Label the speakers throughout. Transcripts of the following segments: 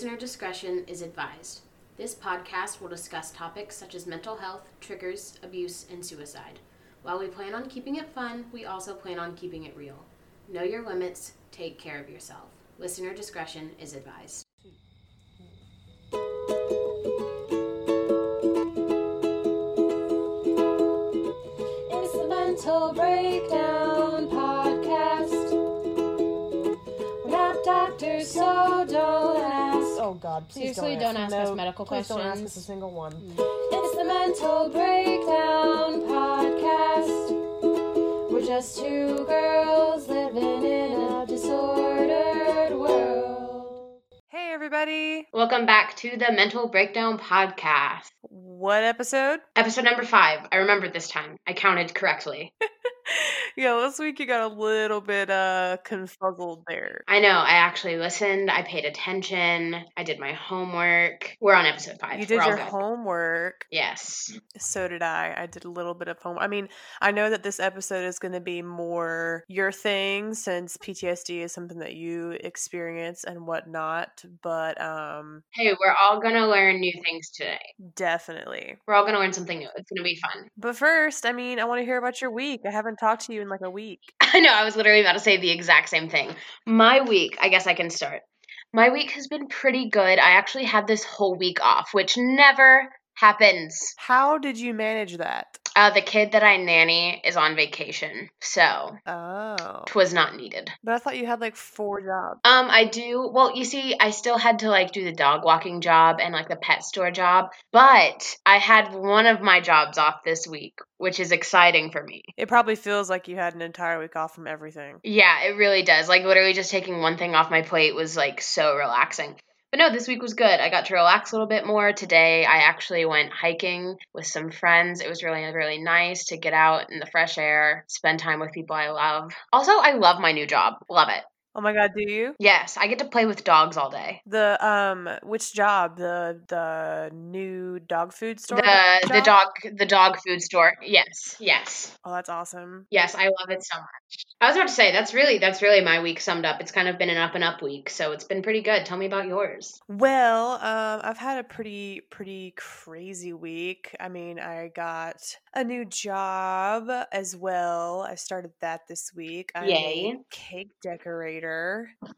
Speaker 1: Listener discretion is advised. This podcast will discuss topics such as mental health, triggers, abuse, and suicide. While we plan on keeping it fun, we also plan on keeping it real. Know your limits, take care of yourself. Listener discretion is advised.
Speaker 2: It's the Mental Breakdown Podcast. We're not doctors, so don't.
Speaker 3: Oh God! Please
Speaker 4: Seriously, don't ask us
Speaker 3: no,
Speaker 4: medical
Speaker 3: please don't ask us
Speaker 4: questions.
Speaker 3: a single one.
Speaker 2: It's the Mental Breakdown Podcast. We're just two girls living in a disordered world.
Speaker 3: Hey everybody!
Speaker 1: Welcome back to the Mental Breakdown Podcast.
Speaker 3: What episode?
Speaker 1: Episode number five. I remembered this time. I counted correctly.
Speaker 3: Yeah, last week you got a little bit uh confuzzled there.
Speaker 1: I know. I actually listened. I paid attention. I did my homework. We're on episode five.
Speaker 3: You did
Speaker 1: We're
Speaker 3: your homework.
Speaker 1: Yes.
Speaker 3: So did I. I did a little bit of homework. I mean, I know that this episode is going to be more your thing since PTSD is something that you experience and whatnot. But um,
Speaker 1: Hey, we're all gonna learn new things today.
Speaker 3: definitely.
Speaker 1: We're all gonna learn something new. It's gonna be fun.
Speaker 3: But first, I mean, I want to hear about your week. I haven't talked to you in like a week.
Speaker 1: I know. I was literally about to say the exact same thing. My week. I guess I can start. My week has been pretty good. I actually had this whole week off, which never happens.
Speaker 3: How did you manage that?
Speaker 1: Uh, the kid that I nanny is on vacation, so
Speaker 3: Oh.
Speaker 1: twas not needed.
Speaker 3: But I thought you had like four jobs.
Speaker 1: Um, I do. Well, you see, I still had to like do the dog walking job and like the pet store job, but I had one of my jobs off this week, which is exciting for me.
Speaker 3: It probably feels like you had an entire week off from everything.
Speaker 1: Yeah, it really does. Like literally just taking one thing off my plate was like so relaxing. But no, this week was good. I got to relax a little bit more. Today I actually went hiking with some friends. It was really really nice to get out in the fresh air, spend time with people I love. Also, I love my new job. Love it.
Speaker 3: Oh my god, do you?
Speaker 1: Yes, I get to play with dogs all day.
Speaker 3: The um which job? The the new dog food store?
Speaker 1: The the dog the dog food store. Yes. Yes.
Speaker 3: Oh, that's awesome.
Speaker 1: Yes, I love it so much. I was about to say that's really that's really my week summed up. It's kind of been an up and up week, so it's been pretty good. Tell me about yours.
Speaker 3: Well, um, I've had a pretty pretty crazy week. I mean, I got a new job as well. I started that this week. I'm
Speaker 1: Yay.
Speaker 3: a cake decorator,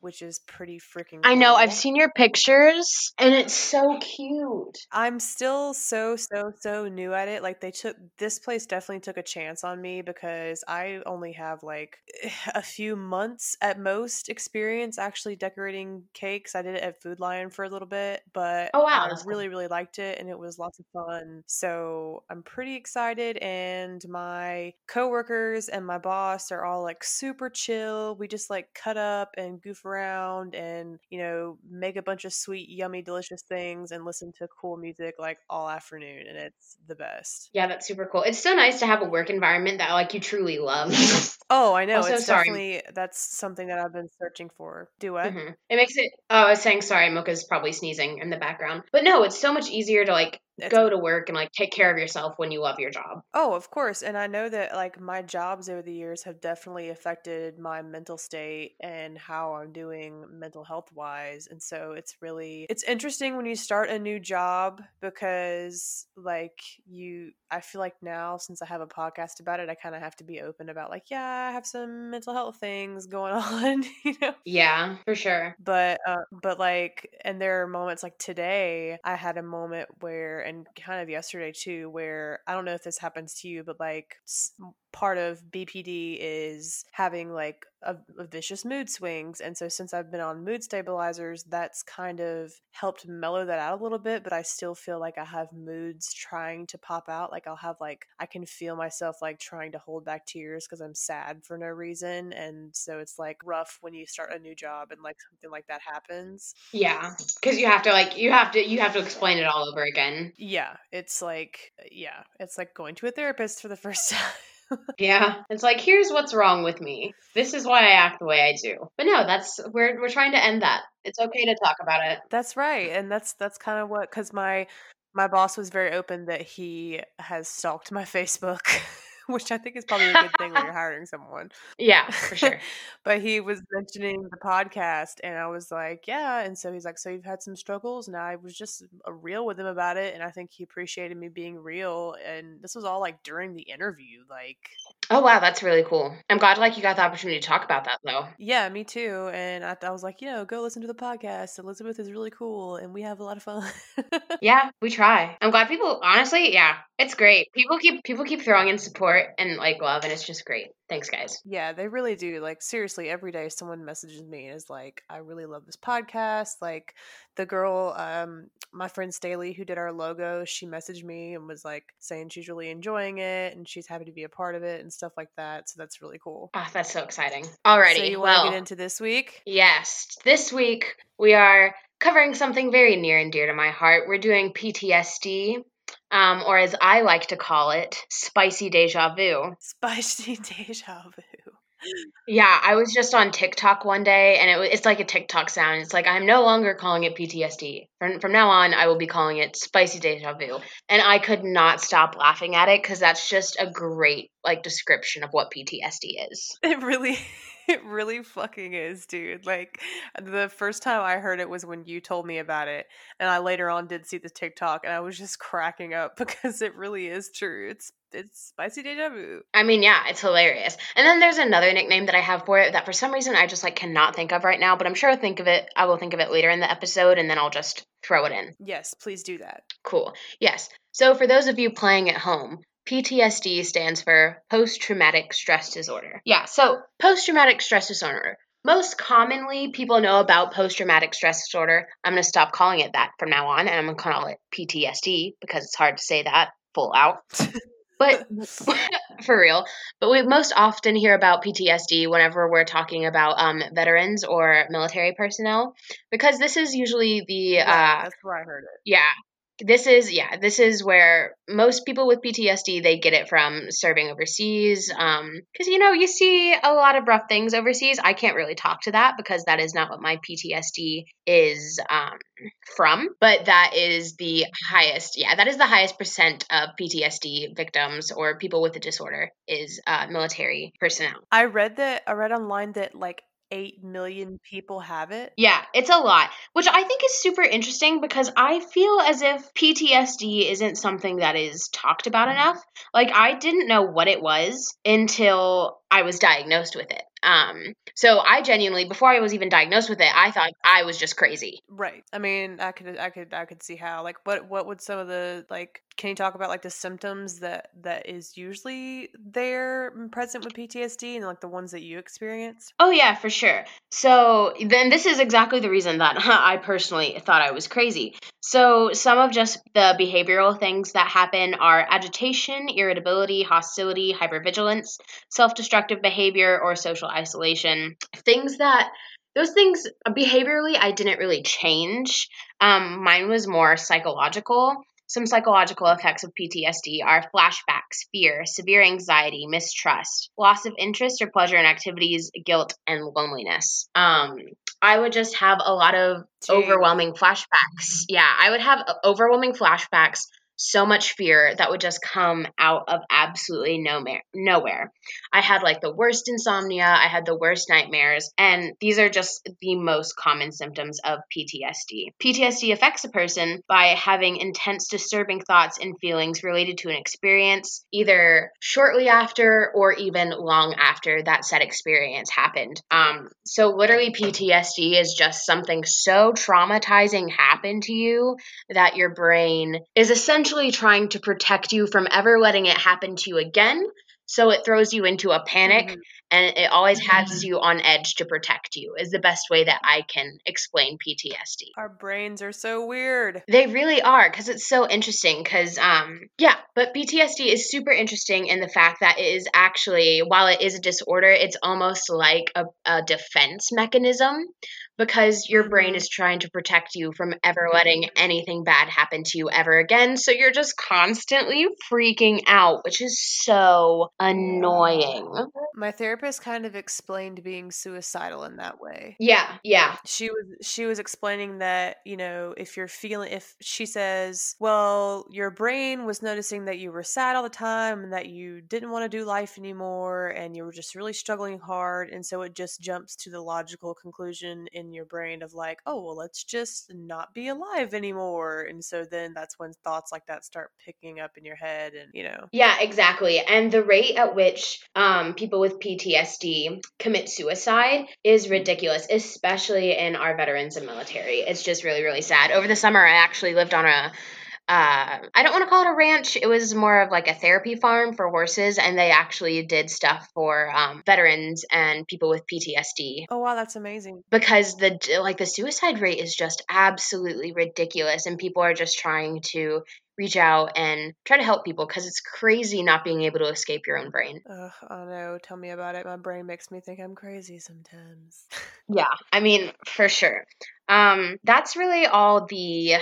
Speaker 3: which is pretty freaking.
Speaker 1: I know, I've seen your pictures and it's so cute.
Speaker 3: I'm still so so so new at it. Like they took this place definitely took a chance on me because I only have like a few months at most experience actually decorating cakes. I did it at Food Lion for a little bit, but
Speaker 1: Oh, wow,
Speaker 3: I really really liked it and it was lots of fun. So, I'm pretty excited and my coworkers and my boss are all like super chill. We just like cut up and goof around and, you know, make a bunch of sweet, yummy, delicious things and listen to cool music like all afternoon. And it's the best.
Speaker 1: Yeah, that's super cool. It's so nice to have a work environment that like you truly love.
Speaker 3: Oh, I know.
Speaker 1: Also,
Speaker 3: it's
Speaker 1: sorry.
Speaker 3: definitely, that's something that I've been searching for. Do what?
Speaker 1: Mhm. It makes it. Oh, I was saying sorry. Mocha's probably sneezing in the background, but no, it's so much easier to like Go to work and like take care of yourself when you love your job.
Speaker 3: Oh, of course. And I know that like my jobs over the years have definitely affected my mental state and how I'm doing mental health wise. And so it's really it's interesting when you start a new job because like you I feel like now since I have a podcast about it, I kind of have to be open about like, yeah, I have some mental health things going on, you know.
Speaker 1: Yeah, for sure.
Speaker 3: but uh, but like and there are moments like today i had a moment where and kind of yesterday too where i don't know if this happens to you but like part of bpd is having like a, a vicious mood swings and so since i've been on mood stabilizers that's kind of helped mellow that out a little bit but i still feel like i have moods trying to pop out like i'll have like i can feel myself like trying to hold back tears because i'm sad for no reason and so it's like rough when you start a new job and like something like that happens
Speaker 1: Yeah, because you have to like you have to you have to explain it all over again.
Speaker 3: yeah it's like uh, yeah it's like going to a therapist for the first time
Speaker 1: Yeah, it's like here's what's wrong with me. This is why I act the way I do. But no, that's we're we're trying to end that. It's okay to talk about it.
Speaker 3: That's right, and that's that's kind of what because my my boss was very open that he has stalked my Facebook which I think is probably a good thing when you're hiring someone.
Speaker 1: Yeah, for sure.
Speaker 3: but he was mentioning the podcast, and I was like, yeah. And so he's like, so you've had some struggles, and I was just uh, real with him about it, and I think he appreciated me being real. And this was all like during the interview, like.
Speaker 1: Oh wow, that's really cool. I'm glad like you got the opportunity to talk about that though.
Speaker 3: Yeah, me too. And I, I was like, you know, go listen to the podcast. Elizabeth is really cool, and we have a lot of fun.
Speaker 1: Yeah, we try. I'm glad people honestly, yeah, it's great. People keep people keep throwing in support and like love and it's just great. Thanks guys.
Speaker 3: Yeah, they really do. Like seriously, every day someone messages me and is like, "I really love this podcast." Like the girl, um, my friend Staley, who did our logo, she messaged me and was like saying she's really enjoying it and she's happy to be a part of it and stuff like that. So that's really cool.
Speaker 1: Ah, that's so exciting. Alrighty.
Speaker 3: So you want to
Speaker 1: well,
Speaker 3: get into this week?
Speaker 1: yes. This week we are covering something very near and dear to my heart. We're doing PTSD. Um, or as I like to call it, spicy deja vu.
Speaker 3: Spicy deja vu.
Speaker 1: Yeah, I was just on TikTok one day, and it was, it's like a TikTok sound. It's like I'm no longer calling it PTSD. From from now on, I will be calling it spicy deja vu. And I could not stop laughing at it because that's just a great like description of what PTSD is.
Speaker 3: It really, it really fucking is, dude. Like the first time I heard it was when you told me about it, and I later on did see the TikTok, and I was just cracking up because it really is true. It's it's spicy deja vu.
Speaker 1: I mean, yeah, it's hilarious. And then there's another nickname that I have for it that for some reason I just like cannot think of right now, but I'm sure I'll think of it. I will think of it later in the episode, and then I'll just throw it in.
Speaker 3: Yes, please do that.
Speaker 1: Cool. Yes. So for those of you playing at home, PTSD stands for post traumatic stress disorder. Yeah, so post traumatic stress disorder. Most commonly, people know about post traumatic stress disorder. I'm going to stop calling it that from now on, and I'm going to call it PTSD because it's hard to say that full out. But for real, but we most often hear about PTSD whenever we're talking about um, veterans or military personnel because this is usually the
Speaker 3: Right,
Speaker 1: uh,
Speaker 3: that's where I heard it.
Speaker 1: yeah this is yeah this is where most people with ptsd they get it from serving overseas um because you know you see a lot of rough things overseas i can't really talk to that because that is not what my ptsd is um from but that is the highest yeah that is the highest percent of ptsd victims or people with the disorder is uh, military personnel
Speaker 3: I read that. I read online that like eight million people have it.
Speaker 1: Yeah, it's a lot, which I think is super interesting because I feel as if PTSD isn't something that is talked about enough. Like I didn't know what it was until I was diagnosed with it. Um, so I genuinely, before I was even diagnosed with it, I thought I was just crazy.
Speaker 3: Right. I mean, I could, I could, I could see how. Like, what, what would some of the like? Can you talk about like the symptoms that that is usually there and present with PTSD and like the ones that you experience?
Speaker 1: Oh yeah, for sure. So then this is exactly the reason that I personally thought I was crazy. So some of just the behavioral things that happen are agitation, irritability, hostility, hypervigilance, self-destructive behavior or social isolation. Things that those things behaviorally I didn't really change. Um, mine was more psychological. Some psychological effects of PTSD are flashbacks, fear, severe anxiety, mistrust, loss of interest or pleasure in activities, guilt, and loneliness. Um, I would just have a lot of
Speaker 3: Gee.
Speaker 1: overwhelming flashbacks. Yeah, I would have uh, overwhelming flashbacks, so much fear that would just come out of absolutely nowhere. Nowhere. I had like the worst insomnia, I had the worst nightmares, and these are just the most common symptoms of PTSD. PTSD affects a person by having intense disturbing thoughts and feelings related to an experience either shortly after or even long after that said experience happened. Um so literally PTSD is just something so traumatizing happened to you that your brain is essentially trying to protect you from ever letting it happen to you again. So it throws you into a panic
Speaker 3: Mhm.
Speaker 1: and it always has you on edge to protect you, is the best way that I can explain PTSD.
Speaker 3: Our brains are so weird.
Speaker 1: They really are because it's so interesting. Because, um, yeah, but PTSD is super interesting in the fact that it is actually, while it is a disorder, it's almost like a, a defense mechanism because your brain is trying to protect you from ever letting anything bad happen to you ever again. So you're just constantly freaking out, which is so annoying.
Speaker 3: My therapist therapist kind of explained being suicidal in that way.
Speaker 1: Yeah, yeah.
Speaker 3: She was she was explaining that, you know, if you're feeling if she says, "Well, your brain was noticing that you were sad all the time and that you didn't want to do life anymore and you were just really struggling hard." And so it just jumps to the logical conclusion in your brain of like, "Oh, well, let's just not be alive anymore." And so then that's when thoughts like that start picking up in your head and, you know.
Speaker 1: Yeah, exactly. And the rate at which um, people with PTSD commit suicide is ridiculous, especially in our veterans and military. It's just really, really sad. Over the summer, I actually lived on a uh, I don't want to call it a ranch. It was more of like a therapy farm for horses, and they actually did stuff for um, veterans and people with PTSD
Speaker 3: Oh, wow, that's amazing.
Speaker 1: because the like the suicide rate is just absolutely ridiculous, and people are just trying to reach out and try to help people because it's crazy not being able to escape your own brain.
Speaker 3: Ugh, oh no, tell me about it. My brain makes me think I'm crazy sometimes.
Speaker 1: Yeah, I mean, for sure. Um, that's really all the.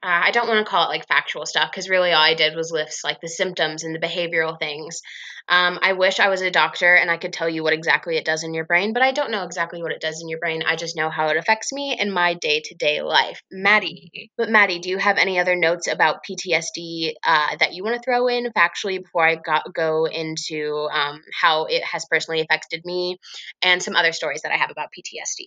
Speaker 1: Uh, I don't want to call it like factual stuff because really all I did was list like the symptoms and the behavioral things. Um, I wish I was a doctor and I could tell you what exactly it does in your brain, but I don't know exactly what it does in your brain. I just know how it affects me in my day to day life. Maddie, but Maddie, do you have any other notes about PTSD uh, that you want to throw in factually before I got, go into um, how it has personally affected me and some other stories that I have about PTSD?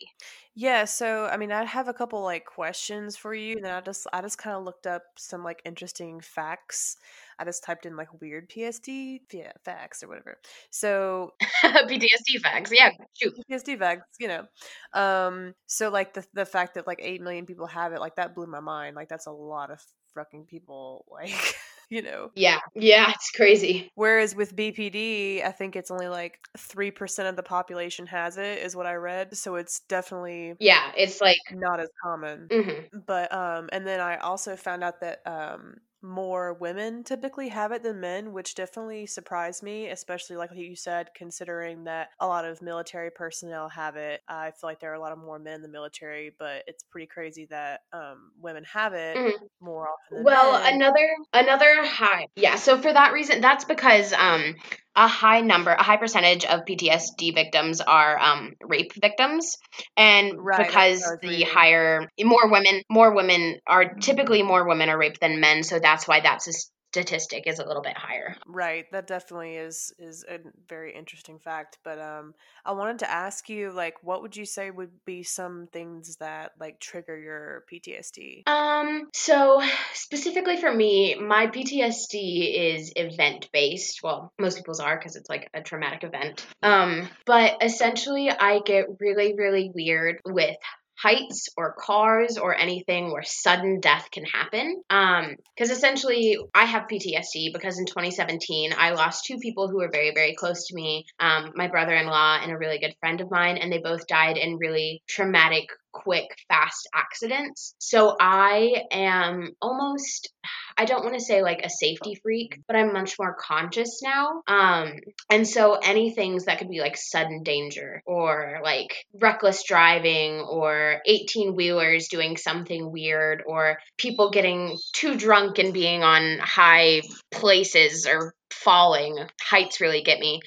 Speaker 3: Yeah, so I mean, I have a couple like questions for you, and then I just I just kind of looked up some like interesting facts. I just typed in like weird PSD yeah, facts or whatever. So
Speaker 1: PTSD facts. Yeah, shoot.
Speaker 3: PSD facts, you know. Um, so like the the fact that like eight million people have it, like that blew my mind. Like that's a lot of fucking people. Like you know.
Speaker 1: Yeah, yeah, it's crazy.
Speaker 3: Whereas with BPD, I think it's only like 3% of the population has it, is what I read. So it's definitely
Speaker 1: Yeah, it's like,
Speaker 3: not as common.
Speaker 1: mhm.
Speaker 3: But, um, and then I also found out that, um, more women typically have it than men, which definitely surprised me, especially like you said, considering that a lot of military personnel have it. I feel like there are a lot of more men in the military, but it's pretty crazy that um, women have it
Speaker 1: Mhm.
Speaker 3: more often than
Speaker 1: well,
Speaker 3: men.
Speaker 1: another another high. Yeah, so for that reason, that's because um a high number, a high percentage of PTSD victims are um rape victims, and
Speaker 3: Right,
Speaker 1: because the
Speaker 3: reading.
Speaker 1: higher more women, more women are typically more women are raped than men, so that's why that's statistic is a little bit higher.
Speaker 3: Right, that definitely is is a very interesting fact. But um, I wanted to ask you, like, what would you say would be some things that like trigger your PTSD?
Speaker 1: Um, so specifically for me, my PTSD is event based. Well, most people's are because it's like a traumatic event. Um, but essentially, I get really, really weird with heights or cars or anything where sudden death can happen. Um, because essentially, I have PTSD because in 2017, I lost two people who were very, very close to me. Um, my brother in law and a really good friend of mine, and they both died in really traumatic quick, fast accidents. So I am almost I don't want to say like a safety freak, but I'm much more conscious now. Um and so any things that could be like sudden danger or like reckless driving or 18 wheelers doing something weird or people getting too drunk and being on high places or falling, heights really get me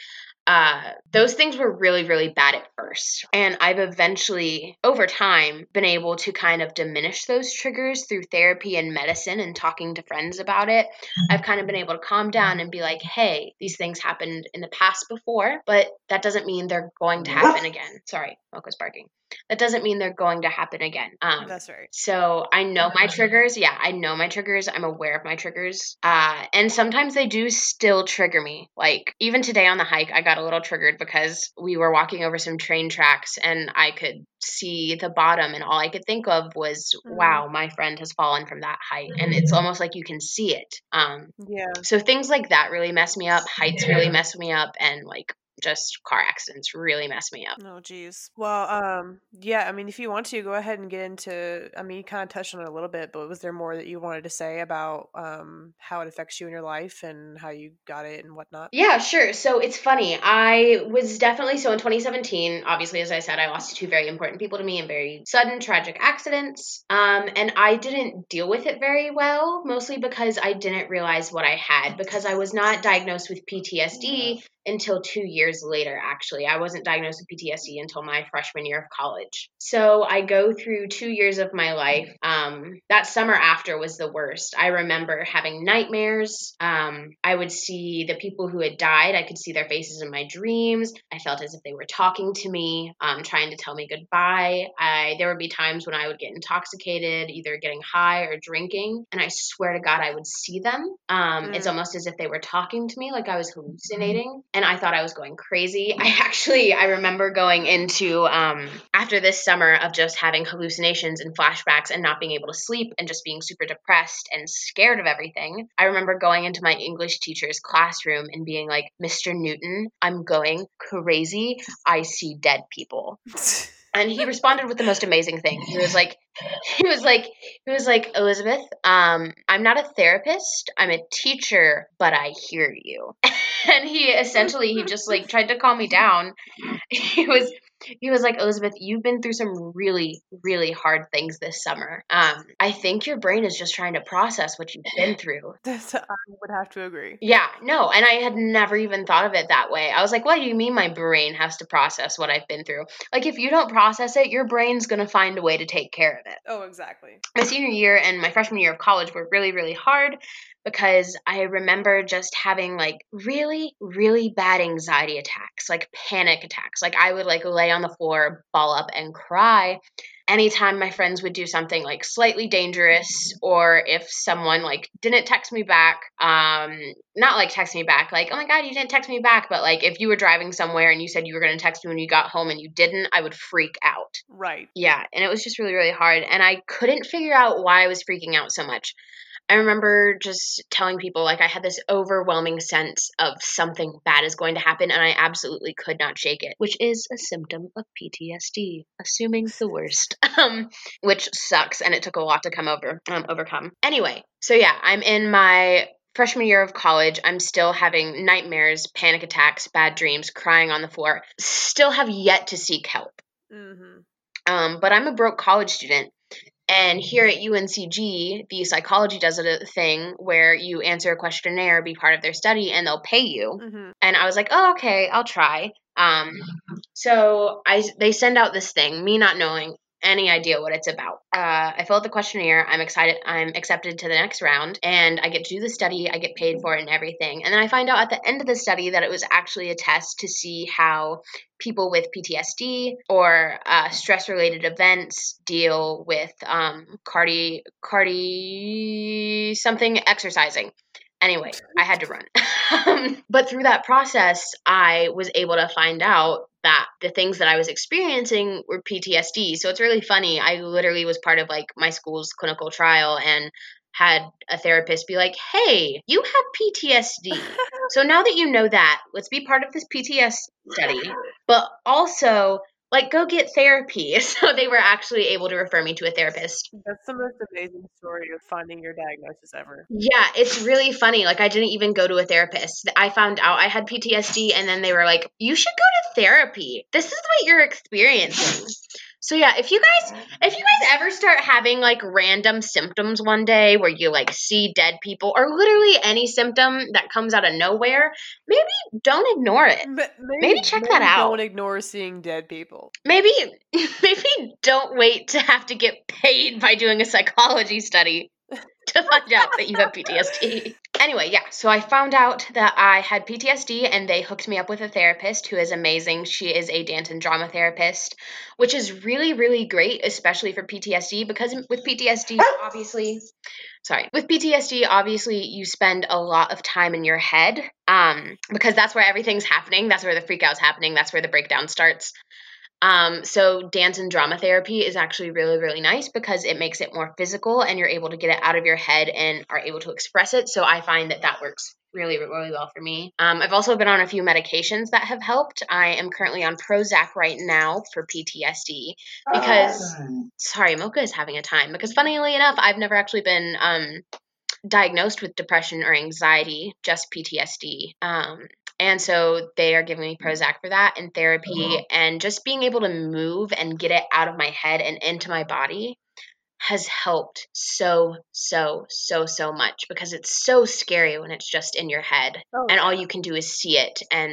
Speaker 1: uh, those things were really, really bad at first. And I've eventually, over time, been able to kind of diminish those triggers through therapy and medicine and talking to friends about it. I've kind of been able to calm down and be like, hey, these things happened in the past before, but that doesn't mean they're going to happen again. Sorry, Mocha's barking. That doesn't mean they're going to happen again. Um,
Speaker 3: That's right.
Speaker 1: so I know my triggers. Yeah, I know my triggers. I'm aware of my triggers. Uh, and sometimes they do still trigger me. Like even today on the hike, I got a little triggered because we were walking over some train tracks and I could see the bottom and all I could think of was,
Speaker 3: Mhm.
Speaker 1: wow, my friend has fallen from that height. And it's almost like you can see it. Um,
Speaker 3: Yeah.
Speaker 1: so things like that really mess me up. Heights really mess me up. And like just car accidents really mess me up.
Speaker 3: Oh, geez. Well, um, yeah. I mean, if you want to, go ahead and get into. I mean, you kind of touched on it a little bit, but was there more that you wanted to say about um how it affects you in your life and how you got it and whatnot?
Speaker 1: Yeah, sure. So it's funny. I was definitely so in 2017. Obviously, as I said, I lost two very important people to me in very sudden, tragic accidents. Um, and I didn't deal with it very well, mostly because I didn't realize what I had because I was not diagnosed with PTSD until two years years later, actually. I wasn't diagnosed with PTSD until my freshman year of college. So I go through two years of my life. Um, that summer after was the worst. I remember having nightmares. Um, I would see the people who had died, I could see their faces in my dreams. I felt as if they were talking to me, um, trying to tell me goodbye. I there would be times when I would get intoxicated, either getting high or drinking, and I swear to God, I would see them. Um, It's
Speaker 3: Mm.
Speaker 1: almost as if they were talking to me, like I was hallucinating, and I thought I was going crazy. I actually, I remember going into um, after this summer of just having hallucinations and flashbacks and not being able to sleep and just being super depressed and scared of everything. I remember going into my English teacher's classroom and being like, "Mr. Newton, I'm going crazy. I see dead people." and he responded with the most amazing thing. He was like, he was like, he was like, Elizabeth, um, I'm not a therapist. I'm a teacher, but I hear you. and he essentially, he just like tried to calm me down. He was, he was like, Elizabeth, you've been through some really, really hard things this summer. Um, I think your brain is just trying to process what you've been through.
Speaker 3: That's, I would have to agree.
Speaker 1: Yeah, no, and I had never even thought of it that way. I was like, what do you mean my brain has to process what I've been through? Like, if you don't process it, your brain's gonna find a way to take care of it.
Speaker 3: Oh, exactly.
Speaker 1: My senior year and my freshman year of college were really, really hard because I remember just having like really, really bad anxiety attacks, like panic attacks. Like, I would like lay on the floor, ball up, and cry anytime my friends would do something like slightly dangerous or if someone like didn't text me back um not like text me back like oh my god you didn't text me back but like if you were driving somewhere and you said you were going to text me when you got home and you didn't i would freak out
Speaker 3: Right.
Speaker 1: yeah and it was just really really hard and i couldn't figure out why i was freaking out so much I remember just telling people like I had this overwhelming sense of something bad is going to happen and I absolutely could not shake it, which is a symptom of PTSD, assuming the worst. Um which sucks and it took a lot to come over um overcome. Anyway, so yeah, I'm in my freshman year of college, I'm still having nightmares, panic attacks, bad dreams, crying on the floor. Still have yet to seek help.
Speaker 3: Mm-hmm.
Speaker 1: Um, but I'm a broke college student. And here at UNCG, the psychology does a thing where you answer a questionnaire, be part of their study, and they'll pay you.
Speaker 3: Mm-hmm.
Speaker 1: And I was like, oh, okay, I'll try. Um, so I they send out this thing, me not knowing any idea what it's about. Uh, I fill out the questionnaire. I'm excited. I'm accepted to the next round, and I get to do the study. I get paid for it and everything. And then I find out at the end of the study that it was actually a test to see how people with PTSD or uh, stress-related events deal with um, cardi cardi something exercising. Anyway, I had to run. Um, but through that process, I was able to find out that the things that I was experiencing were PTSD. So it's really funny. I literally was part of like my school's clinical trial and had a therapist be like, "Hey, you have PTSD. so now that you know that, let's be part of this PTS study, but also like go get therapy." So they were actually able to refer me to a therapist.
Speaker 3: That's the most amazing story of finding your diagnosis ever.
Speaker 1: Yeah, it's really funny. Like I didn't even go to a therapist. I found out I had PTSD and then they were like, "You should go to therapy. This is what you're experiencing." So yeah, if you guys if you guys ever start having like random symptoms one day where you like see dead people or literally any symptom that comes out of nowhere, maybe don't ignore it.
Speaker 3: Ma-
Speaker 1: Maybe check that out.
Speaker 3: Don't ignore seeing dead people.
Speaker 1: Maybe maybe don't wait to have to get paid by doing a psychology study to find out that you have PTSD. Anyway, yeah, so I found out that I had PTSD and they hooked me up with a therapist who is amazing. She is a dance and drama therapist, which is really, really great, especially for PTSD, because with PTSD, obviously, sorry, with PTSD, obviously, you spend a lot of time in your head um, because that's where everything's happening. That's where the freak out's happening. That's where the breakdown starts. Um, so dance and drama therapy is actually really, really nice because it makes it more physical and you're able to get it out of your head and are able to express it. So I find that that works really, really well for me. Um, I've also been on a few medications that have helped. I am currently on Prozac right now for PTSD because, sorry, Mocha is having a time because funnily enough, I've never actually been, um, diagnosed with depression or anxiety, just PTSD. Um, and so they are giving me mm-hmm. Prozac for that and therapy uh-huh. and just being able to move and get it out of my head and into my body has helped so, so, so, so much because it's so scary when it's just in your head
Speaker 3: Oh,
Speaker 1: and all you can do is see it and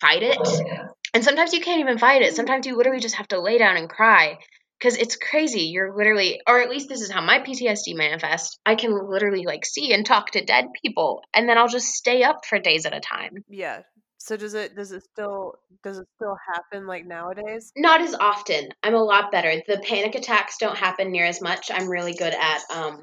Speaker 1: fight it. Oh, and sometimes you can't even fight it. Mm-hmm. Sometimes you literally just have to lay down and cry because it's crazy. You're literally, or at least this is how my PTSD manifests. I can literally like see and talk to dead people, and then I'll just stay up for days at a time.
Speaker 3: yeah. So does it does it still does it still happen like nowadays?
Speaker 1: Not as often. I'm a lot better. The panic attacks don't happen near as much. I'm really good at um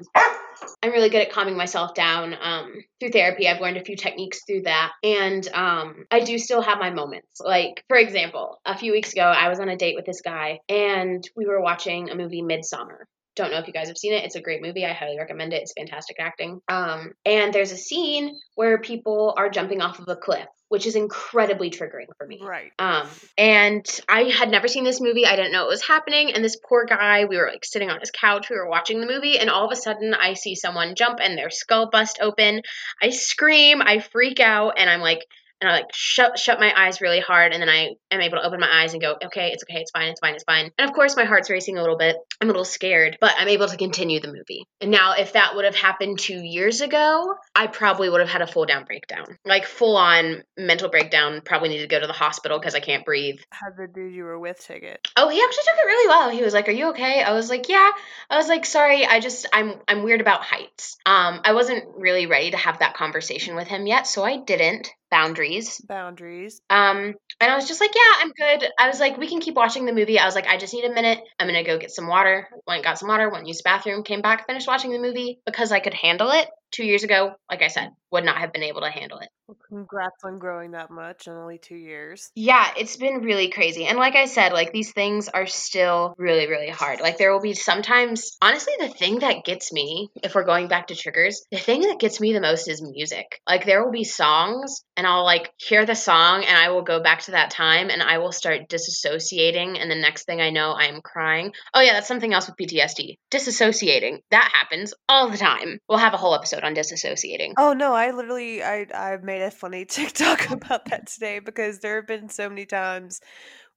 Speaker 1: I'm really good at calming myself down um through therapy. I've learned a few techniques through that. And um I do still have my moments. Like for example, a few weeks ago I was on a date with this guy and we were watching a movie Midsommar. Don't know if you guys have seen it. It's a great movie. I highly recommend it. It's fantastic acting. Um, and there's a scene where people are jumping off of a cliff, which is incredibly triggering for me.
Speaker 3: Right.
Speaker 1: Um, and I had never seen this movie. I didn't know it was happening. And this poor guy, we were like sitting on his couch, we were watching the movie, and all of a sudden I see someone jump and their skull bust open. I scream, I freak out, and I'm like, and I like shut shut my eyes really hard, and then I am able to open my eyes and go, okay, it's okay, it's fine, it's fine, it's fine. And of course, my heart's racing a little bit. I'm a little scared, but I'm able to continue the movie. And now, if that would have happened two years ago, I probably would have had a full down breakdown, like full on mental breakdown. Probably needed to go to the hospital because I can't breathe.
Speaker 3: How the dude you were with take it?
Speaker 1: Oh, he actually took it really well. He was like, "Are you okay?" I was like, "Yeah." I was like, "Sorry, I just I'm I'm weird about heights." Um, I wasn't really ready to have that conversation with him yet, so I didn't. Boundaries.
Speaker 3: Boundaries.
Speaker 1: Um, and I was just like, "Yeah, I'm good." I was like, "We can keep watching the movie." I was like, "I just need a minute. I'm gonna go get some water." Went got some water. Went used the bathroom. Came back, finished watching the movie because I could handle it. Two years ago, like I said, would not have been able to handle it.
Speaker 3: Well, congrats on growing that much in only two years.
Speaker 1: Yeah, it's been really crazy. And like I said, like these things are still really, really hard. Like there will be sometimes, honestly, the thing that gets me, if we're going back to triggers, the thing that gets me the most is music. Like there will be songs and I'll like hear the song and I will go back to that time and I will start disassociating. And the next thing I know, I'm crying. Oh, yeah, that's something else with PTSD. Disassociating. That happens all the time. We'll have a whole episode on disassociating.
Speaker 3: Oh no, I literally I I made a funny TikTok about that today because there have been so many times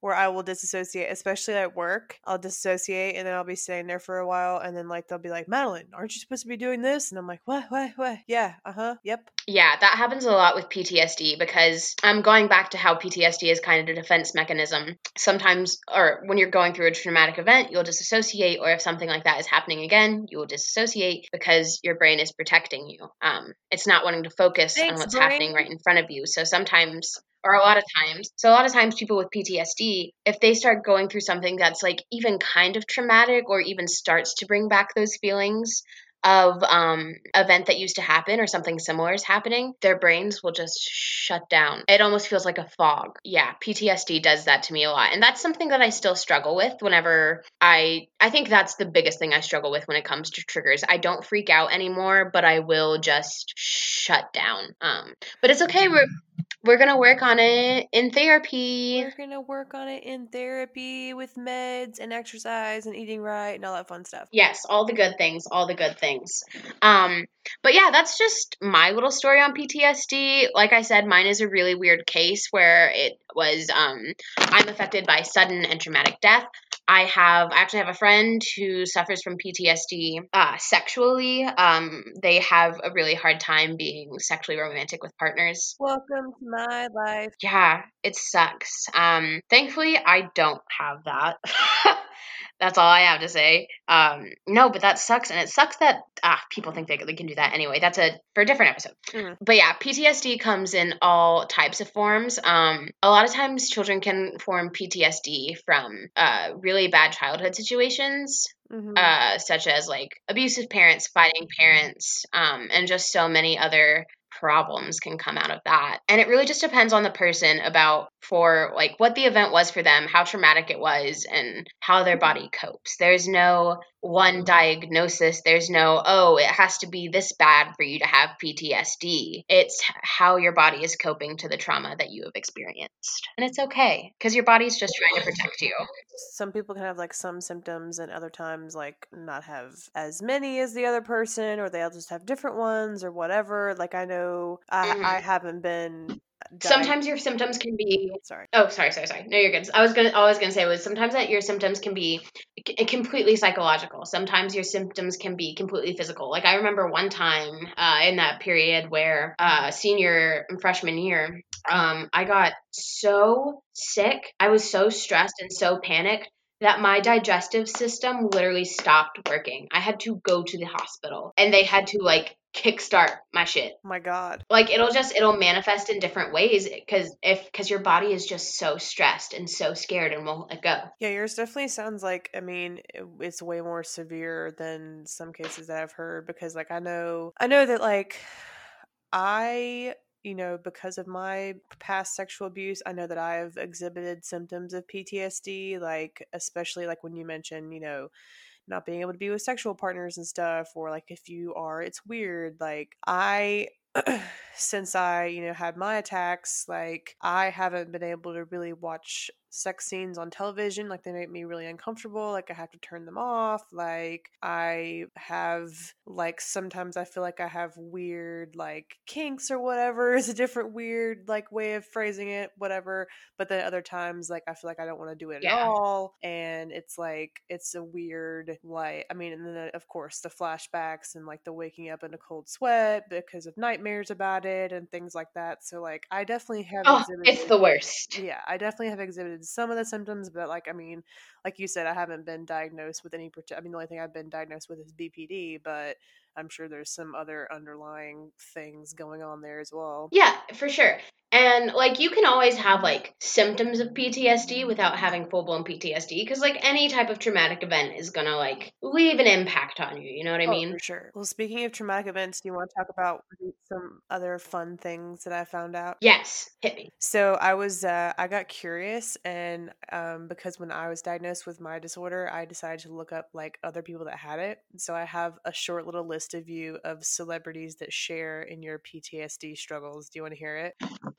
Speaker 3: where I will disassociate, especially at work. I'll disassociate and then I'll be sitting there for a while and then like they'll be like, Madeline, aren't you supposed to be doing this? And I'm like, What, what, what? Yeah, uh-huh. Yep.
Speaker 1: Yeah, that happens a lot with PTSD because I'm going back to how PTSD is kind of a defense mechanism. Sometimes, or when you're going through a traumatic event, you'll disassociate, or if something like that is happening again, you will disassociate because your brain is protecting you. Um, it's not wanting to focus on what's
Speaker 3: brain.
Speaker 1: happening right in front of you. So sometimes, or a lot of times, so a lot of times people with PTSD, if they start going through something that's like even kind of traumatic or even starts to bring back those feelings, of um event that used to happen or something similar is happening their brains will just shut down. It almost feels like a fog. Yeah ptsd does that to me a lot and that's something that i still struggle with whenever i i think that's the biggest thing i struggle with when it comes to triggers i don't freak out anymore but i will just shut down um but it's okay we're we're gonna work on it in therapy
Speaker 3: We're gonna work on it in therapy with meds and exercise and eating right and all that fun stuff.
Speaker 1: Yes, all the good things, all the good things. Um, but yeah, that's just my little story on PTSD. Like I said, mine is a really weird case where it was um, I'm affected by sudden and traumatic death. I have I actually have a friend who suffers from PTSD uh, sexually. Um, they have a really hard time being sexually romantic with partners.
Speaker 3: Welcome to my life.
Speaker 1: Yeah, it sucks. Um, thankfully, I don't have that. That's all I have to say. Um, no, but that sucks, and it sucks that ah people think they, they can do that anyway. That's a for a different episode.
Speaker 3: Mm.
Speaker 1: But yeah, PTSD comes in all types of forms. Um, a lot of times, children can form PTSD from uh, really bad childhood situations
Speaker 3: Mhm.
Speaker 1: uh, such as like abusive parents, fighting parents, um, and just so many other problems can come out of that. And it really just depends on the person about for like what the event was for them, how traumatic it was, and how their body copes. There's no one diagnosis. There's no, oh, it has to be this bad for you to have PTSD. It's how your body is coping to the trauma that you have experienced. And it's okay because your body's just trying to protect you.
Speaker 3: some people can have like some symptoms and other times like not have as many as the other person or they'll just have different ones or whatever like i know i,
Speaker 1: Mhm.
Speaker 3: I haven't been
Speaker 1: Sometimes your symptoms can be
Speaker 3: sorry.
Speaker 1: Oh, sorry, sorry, sorry. No, you're good. I was gonna, all I was gonna say was sometimes that your symptoms can be c- completely psychological. Sometimes your symptoms can be completely physical. Like I remember one time uh, in that period where uh, senior and freshman year, um, I got so sick. I was so stressed and so panicked that my digestive system literally stopped working. I had to go to the hospital, and they had to like kickstart my shit
Speaker 3: Oh my god.
Speaker 1: like it'll just it'll manifest in different ways because if because your body is just so stressed and so scared and won't let go
Speaker 3: Yeah, yours definitely sounds like I mean it's way more severe than some cases that I've heard because like I know I know that like I you know because of my past sexual abuse I know that I've exhibited symptoms of PTSD like especially like when you mention you know not being able to be with sexual partners and stuff or like if you are it's weird like I since I, you know, had my attacks, like I haven't been able to really watch sex scenes on television. Like they make me really uncomfortable. Like I have to turn them off. Like I have like sometimes I feel like I have weird like kinks or whatever is a different weird like way of phrasing it, whatever. But then other times like I feel like I don't want to do it
Speaker 1: Yeah.
Speaker 3: at all. And it's like it's a weird like I mean, and then uh, of course the flashbacks and like the waking up in a cold sweat because of nightmares about it and things like that. So like I definitely have
Speaker 1: oh
Speaker 3: exhibited
Speaker 1: it's the worst
Speaker 3: yeah, I definitely have exhibited some of the symptoms, but like I mean, like you said, I haven't been diagnosed with any. I mean, the only thing I've been diagnosed with is BPD, but I'm sure there's some other underlying things going on there as well.
Speaker 1: yeah for sure and like you can always have like symptoms of ptsd without having full-blown ptsd because like any type of traumatic event is gonna like leave an impact on you you know what i
Speaker 3: Oh,
Speaker 1: mean
Speaker 3: for sure. Well, speaking of traumatic events, do you want to talk about some other fun things that I found out?
Speaker 1: yes hit me
Speaker 3: So I was uh, I got curious and um, because when I was diagnosed with my disorder, I decided to look up like other people that had it. So I have a short little list of you of celebrities that share in your PTSD struggles. Do you want to hear it?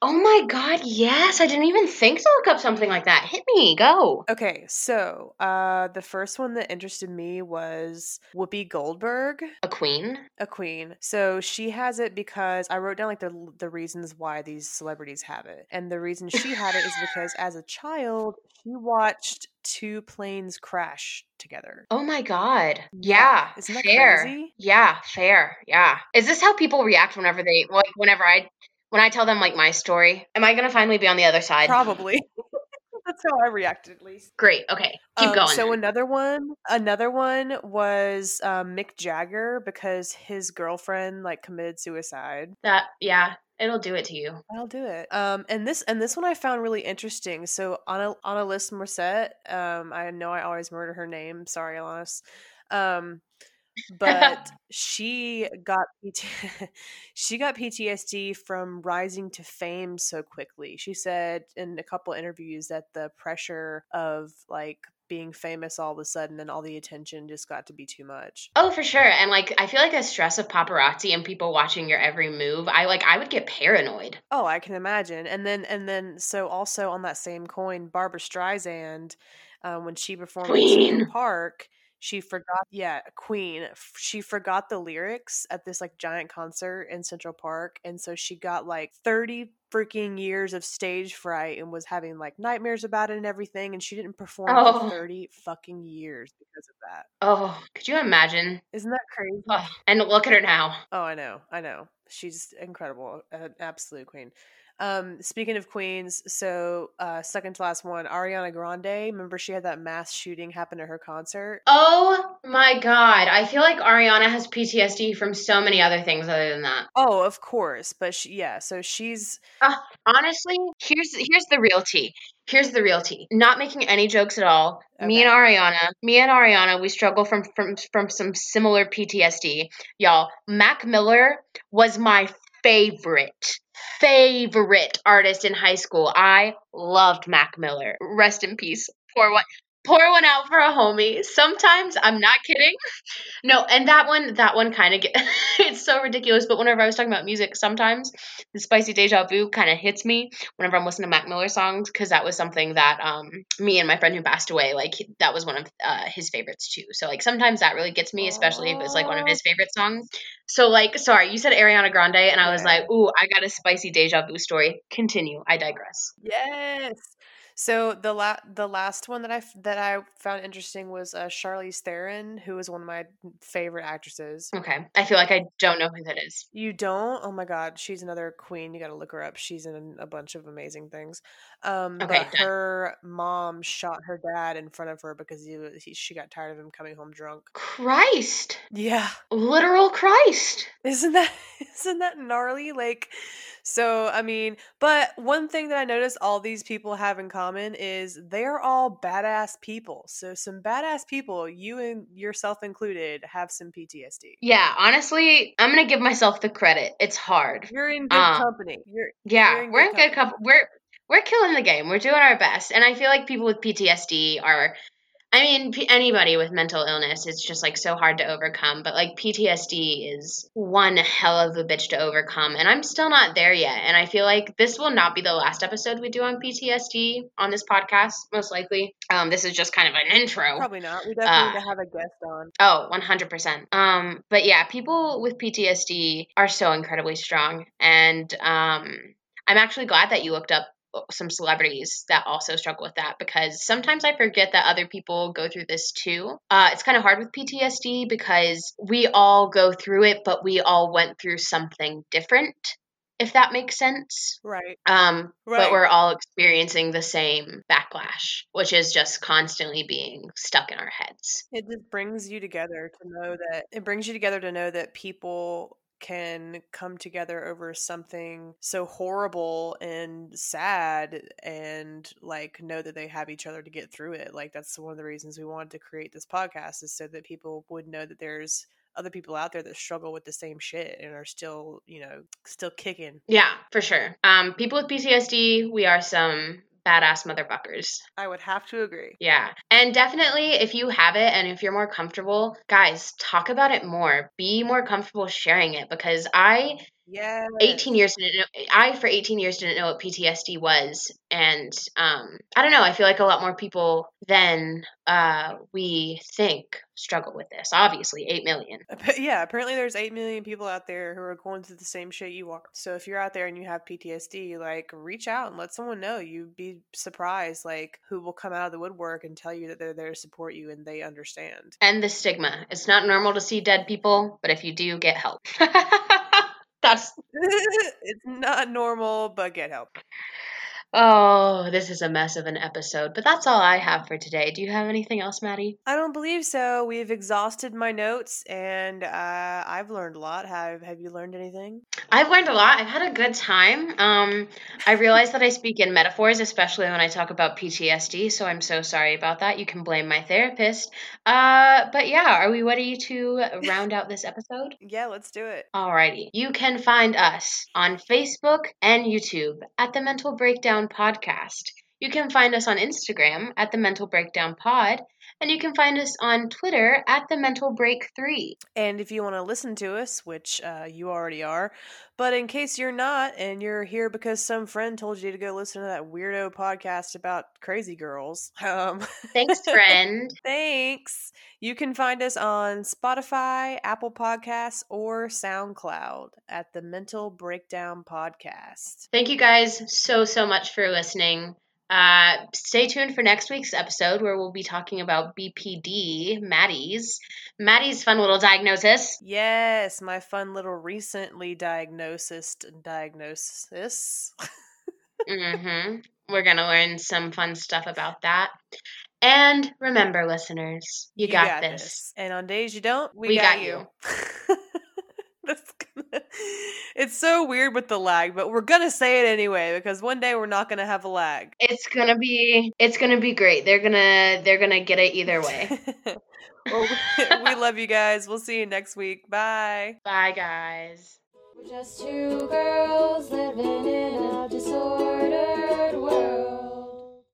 Speaker 1: Oh my god yes i didn't even think to look up something like that hit me go
Speaker 3: Okay, so uh, the first one that interested me was Whoopi Goldberg.
Speaker 1: a queen
Speaker 3: a queen. So she has it because I wrote down like the the reasons why these celebrities have it. And the reason she had it is because as a child, she watched two planes crash together.
Speaker 1: Oh my god.
Speaker 3: Yeah,
Speaker 1: Yeah.
Speaker 3: isn't that
Speaker 1: fair.
Speaker 3: crazy?
Speaker 1: Yeah, fair. Yeah. Is this how people react whenever they like whenever I when I tell them like my story? Am I gonna finally be on the other side?
Speaker 3: Probably. That's how I reacted at least.
Speaker 1: Great. Okay. Keep
Speaker 3: Um,
Speaker 1: going.
Speaker 3: So
Speaker 1: then.
Speaker 3: another one, another one was um, Mick Jagger because his girlfriend like committed suicide.
Speaker 1: that yeah, it'll do it to you.
Speaker 3: I'll do it. Um, and this and this one I found really interesting. So Anna Annalise Morissette, um, I know I always murder her name. Sorry, Alanis. Um, but she got PT- she got PTSD from rising to fame so quickly. She said in a couple interviews that the pressure of like being famous all of a sudden and all the attention just got to be too much.
Speaker 1: Oh, for sure. And like I feel like the stress of paparazzi and people watching your every move, I like I would get paranoid.
Speaker 3: Oh, I can imagine. And then and then so also on that same coin, Barbara Streisand, um, when she performed in
Speaker 1: Queen.
Speaker 3: Central Park, she forgot yeah, Queen. She forgot the lyrics at this like giant concert in Central Park, and so she got like 30 freaking years of stage fright and was having like nightmares about it and everything, and she didn't perform
Speaker 1: Oh.
Speaker 3: for 30 fucking years because of that.
Speaker 1: Oh, could you imagine?
Speaker 3: Isn't that crazy?
Speaker 1: Oh, and look at her now.
Speaker 3: Oh, I know, I know. She's incredible, an absolute queen. Um, speaking of queens, so uh, second to last one, Ariana Grande. Remember, she had that mass shooting happen at her concert.
Speaker 1: Oh my god. I feel like Ariana has PTSD from so many other things other than that.
Speaker 3: Oh, of course, but she, yeah. So she's
Speaker 1: honestly, here's here's the real tea. Here's the real tea. Not making any jokes at all. Me and Ariana, me and Ariana, we struggle from from from some similar PTSD. Y'all, Mac Miller was my favorite favorite artist in high school. I loved Mac Miller. Rest in peace. Pour one pour one out for a homie. Sometimes I'm not kidding. No, and that one, that one kind of get it's so ridiculous. But whenever I was talking about music, sometimes the spicy deja vu kind of hits me whenever I'm listening to Mac Miller songs because that was something that um me and my friend who passed away like that was one of uh, his favorites too. So like sometimes that really gets me, especially if it's like one of his favorite songs. So like, sorry, you said Ariana Grande, and I was
Speaker 3: Yeah.
Speaker 1: like, ooh, I got a spicy deja vu story. Continue. I digress.
Speaker 3: Yes. So the la- the last one that I f- that I found interesting was uh, Charlize Theron, who is one of my favorite actresses.
Speaker 1: Okay. I feel like I don't know who that is.
Speaker 3: You don't? Oh my god, she's another queen. You got to look her up. She's in a bunch of amazing things. Um,
Speaker 1: Okay,
Speaker 3: but
Speaker 1: done.
Speaker 3: her mom shot her dad in front of her because he, he she got tired of him coming home drunk.
Speaker 1: Christ.
Speaker 3: Yeah,
Speaker 1: Literal Christ.
Speaker 3: isn't that isn't that gnarly? Like, so I mean, but one thing that I noticed all these people have in common is they're all badass people. So some badass people, you and yourself included, have some PTSD.
Speaker 1: Yeah, honestly, I'm gonna give myself the credit. It's hard.
Speaker 3: You're in good
Speaker 1: Um,
Speaker 3: company. You're
Speaker 1: Yeah,
Speaker 3: You're in
Speaker 1: we're
Speaker 3: good
Speaker 1: in good
Speaker 3: company.
Speaker 1: couple. We're we're killing the game. We're doing our best, and I feel like people with PTSD are. I mean, p- anybody with mental illness, it's just like so hard to overcome. But like PTSD is one hell of a bitch to overcome, and I'm still not there yet. And I feel like this will not be the last episode we do on PTSD on this podcast, most likely. Um, this is just kind of an intro.
Speaker 3: Probably not. We definitely
Speaker 1: Uh,
Speaker 3: need to have a guest on.
Speaker 1: Oh, 100%. Um, but yeah, people with PTSD are so incredibly strong. And um, I'm actually glad that you looked up some celebrities that also struggle with that because sometimes I forget that other people go through this too. Uh, it's kind of hard with PTSD because we all go through it, but we all went through something different, if that makes sense.
Speaker 3: Right.
Speaker 1: Um,
Speaker 3: Right.
Speaker 1: but we're all experiencing the same backlash, which is just constantly being stuck in our heads.
Speaker 3: It just brings you together to know that it brings you together to know that people can come together over something so horrible and sad and like know that they have each other to get through it. Like that's one of the reasons we wanted to create this podcast is so that people would know that there's other people out there that struggle with the same shit and are still, you know, still kicking.
Speaker 1: Yeah, for sure. Um, people with PTSD, we are some badass motherfuckers.
Speaker 3: I would have to agree.
Speaker 1: Yeah. And definitely, if you have it and if you're more comfortable, guys, talk about it more. Be more comfortable sharing it because I,
Speaker 3: Yeah.
Speaker 1: 18 years, didn't know, I, for 18 years, didn't know what PTSD was. And um, I don't know, I feel like a lot more people than uh, we think struggle with this. Obviously, 8 million.
Speaker 3: Appa- Yeah, apparently there's 8 million people out there who are going through the same shit you are. So if you're out there and you have PTSD, like reach out and let someone know. You'd be surprised like who will come out of the woodwork and tell you that they're there to support you and they understand.
Speaker 1: And the stigma. It's not normal to see dead people, but if you do, get help. That's
Speaker 3: it's not normal, but get help.
Speaker 1: Oh, this is a mess of an episode, but that's all I have for today. Do you have anything else, Maddie?
Speaker 3: I don't believe so. We've exhausted my notes and uh, I've learned a lot. Have have you learned anything?
Speaker 1: I've learned a lot. I've had a good time. Um, I realize that I speak in metaphors, especially when I talk about PTSD, so I'm so sorry about that. You can blame my therapist. Uh, but yeah, are we ready to round out this episode?
Speaker 3: Yeah, let's do it.
Speaker 1: Alrighty. You can find us on Facebook and YouTube at the Mental Breakdown Podcast. You can find us on Instagram at the Mental Breakdown Pod, and you can find us on Twitter at the Mental Break 3.
Speaker 3: And if you want to listen to us, which uh, you already are, but in case you're not and you're here because some friend told you to go listen to that weirdo podcast about crazy girls, um,
Speaker 1: Thanks, friend.
Speaker 3: thanks. You can find us on Spotify, Apple Podcasts, or SoundCloud at the Mental Breakdown Podcast.
Speaker 1: Thank you guys so, so much for listening. Uh, stay tuned for next week's episode where we'll be talking about BPD, Maddie's, Maddie's fun little diagnosis.
Speaker 3: Yes, my fun little recently diagnosed diagnosis diagnosis.
Speaker 1: hmm We're going to learn some fun stuff about that. And remember, listeners, you, got, this.
Speaker 3: And on days you don't, we,
Speaker 1: We
Speaker 3: got,
Speaker 1: got
Speaker 3: you. That's gonna, it's so weird with the lag, but we're gonna say it anyway because one day we're not gonna have a lag.
Speaker 1: It's gonna be it's gonna be great. They're gonna they're gonna get it either way.
Speaker 3: well, we, we love you guys. We'll see you next week. Bye.
Speaker 1: Bye guys.
Speaker 2: We're just two girls living in a disordered world.